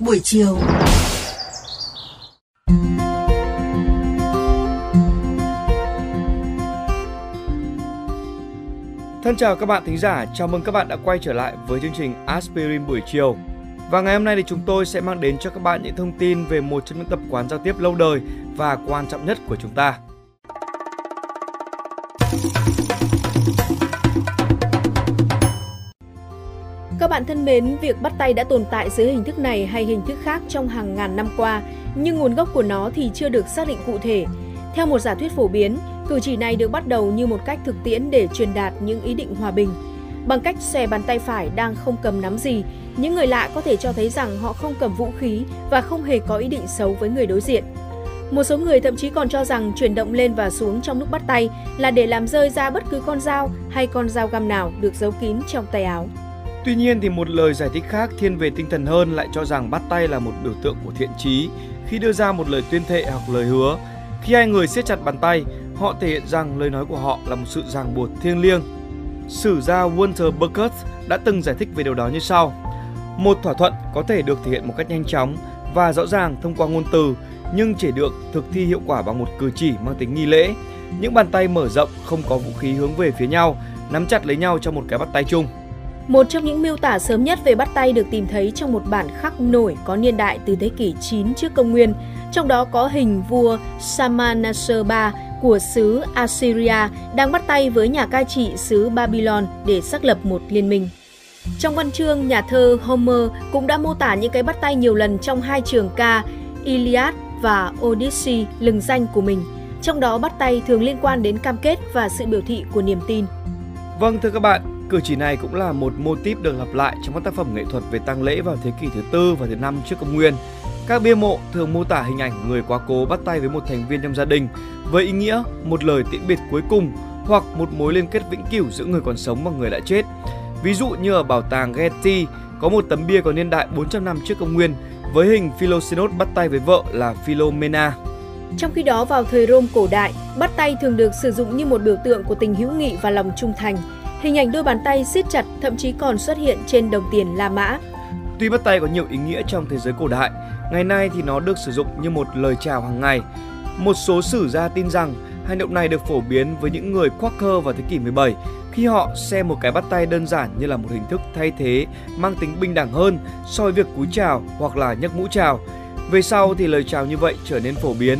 Buổi chiều. Thân chào các bạn thính giả, chào mừng các bạn đã quay trở lại với chương trình Aspirin buổi chiều. Và ngày hôm nay thì chúng tôi sẽ mang đến cho các bạn những thông tin về một trong những tập quán giao tiếp lâu đời và quan trọng nhất của chúng ta. Bạn thân mến, việc bắt tay đã tồn tại dưới hình thức này hay hình thức khác trong hàng ngàn năm qua, nhưng nguồn gốc của nó thì chưa được xác định cụ thể. Theo một giả thuyết phổ biến, cử chỉ này được bắt đầu như một cách thực tiễn để truyền đạt những ý định hòa bình. Bằng cách xòe bàn tay phải đang không cầm nắm gì, những người lạ có thể cho thấy rằng họ không cầm vũ khí và không hề có ý định xấu với người đối diện. Một số người thậm chí còn cho rằng chuyển động lên và xuống trong lúc bắt tay là để làm rơi ra bất cứ con dao hay con dao găm nào được giấu kín trong tay áo. Tuy nhiên thì một lời giải thích khác thiên về tinh thần hơn lại cho rằng bắt tay là một biểu tượng của thiện trí. Khi đưa ra một lời tuyên thệ hoặc lời hứa, khi hai người siết chặt bàn tay, họ thể hiện rằng lời nói của họ là một sự ràng buộc thiêng liêng. Sử gia Walter Burkert đã từng giải thích về điều đó như sau. Một thỏa thuận có thể được thể hiện một cách nhanh chóng và rõ ràng thông qua ngôn từ, nhưng chỉ được thực thi hiệu quả bằng một cử chỉ mang tính nghi lễ. Những bàn tay mở rộng không có vũ khí hướng về phía nhau, nắm chặt lấy nhau trong một cái bắt tay chung. Một trong những miêu tả sớm nhất về bắt tay được tìm thấy trong một bản khắc nổi có niên đại từ thế kỷ 9 trước công nguyên. Trong đó có hình vua Shalmaneser III của xứ Assyria đang bắt tay với nhà cai trị xứ Babylon để xác lập một liên minh. Trong văn chương, nhà thơ Homer cũng đã mô tả những cái bắt tay nhiều lần trong hai trường ca Iliad và Odyssey lừng danh của mình. Trong đó bắt tay thường liên quan đến cam kết và sự biểu thị của niềm tin. Vâng thưa các bạn, cử chỉ này cũng là một mô típ được lặp lại trong các tác phẩm nghệ thuật về tang lễ vào thế kỷ thứ tư và thứ năm trước công nguyên. Các bia mộ thường mô tả hình ảnh người quá cố bắt tay với một thành viên trong gia đình với ý nghĩa một lời tiễn biệt cuối cùng hoặc một mối liên kết vĩnh cửu giữa người còn sống và người đã chết. Ví dụ như ở bảo tàng Getty có một tấm bia có niên đại 400 năm trước công nguyên với hình Philoxenos bắt tay với vợ là Philomena. Trong khi đó vào thời Rome cổ đại, bắt tay thường được sử dụng như một biểu tượng của tình hữu nghị và lòng trung thành. Hình ảnh đôi bàn tay siết chặt thậm chí còn xuất hiện trên đồng tiền La Mã. Tuy bắt tay có nhiều ý nghĩa trong thế giới cổ đại, ngày nay thì nó được sử dụng như một lời chào hàng ngày. Một số sử gia tin rằng hành động này được phổ biến với những người Quaker vào thế kỷ 17 khi họ xem một cái bắt tay đơn giản như là một hình thức thay thế mang tính bình đẳng hơn so với việc cúi chào hoặc là nhấc mũ chào. Về sau thì lời chào như vậy trở nên phổ biến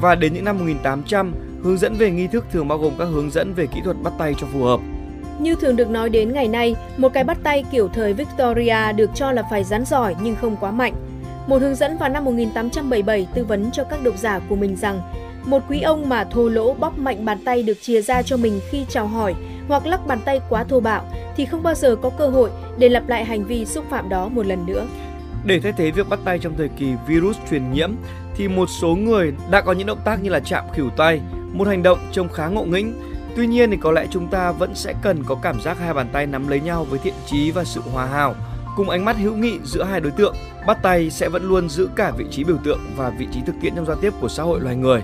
và đến những năm 1800, hướng dẫn về nghi thức thường bao gồm các hướng dẫn về kỹ thuật bắt tay cho phù hợp. Như thường được nói đến ngày nay, một cái bắt tay kiểu thời Victoria được cho là phải rắn giỏi nhưng không quá mạnh. Một hướng dẫn vào năm 1877 tư vấn cho các độc giả của mình rằng một quý ông mà thô lỗ bóp mạnh bàn tay được chia ra cho mình khi chào hỏi hoặc lắc bàn tay quá thô bạo thì không bao giờ có cơ hội để lặp lại hành vi xúc phạm đó một lần nữa. Để thay thế việc bắt tay trong thời kỳ virus truyền nhiễm thì một số người đã có những động tác như là chạm khỉu tay, một hành động trông khá ngộ nghĩnh. Tuy nhiên thì có lẽ chúng ta vẫn sẽ cần có cảm giác hai bàn tay nắm lấy nhau với thiện chí và sự hòa hảo, cùng ánh mắt hữu nghị giữa hai đối tượng. Bắt tay sẽ vẫn luôn giữ cả vị trí biểu tượng và vị trí thực tiễn trong giao tiếp của xã hội loài người.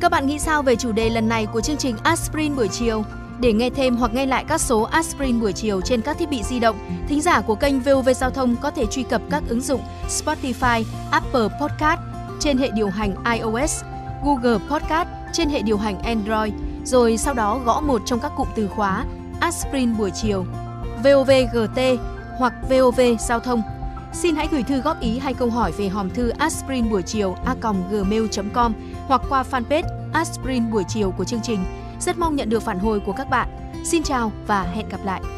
Các bạn nghĩ sao về chủ đề lần này của chương trình Aspirin buổi chiều? Để nghe thêm hoặc nghe lại các số Aspirin buổi chiều trên các thiết bị di động, thính giả của kênh VOV Giao thông có thể truy cập các ứng dụng Spotify, Apple Podcast trên hệ điều hành iOS, Google Podcast trên hệ điều hành Android, rồi sau đó gõ một trong các cụm từ khóa Aspirin buổi chiều, VOVGT hoặc VOV Giao thông. Xin hãy gửi thư góp ý hay câu hỏi về hòm thư aspirin buổi chiều a.gmail.com hoặc qua fanpage Aspirin buổi chiều của chương trình. Rất mong nhận được phản hồi của các bạn. Xin chào và hẹn gặp lại!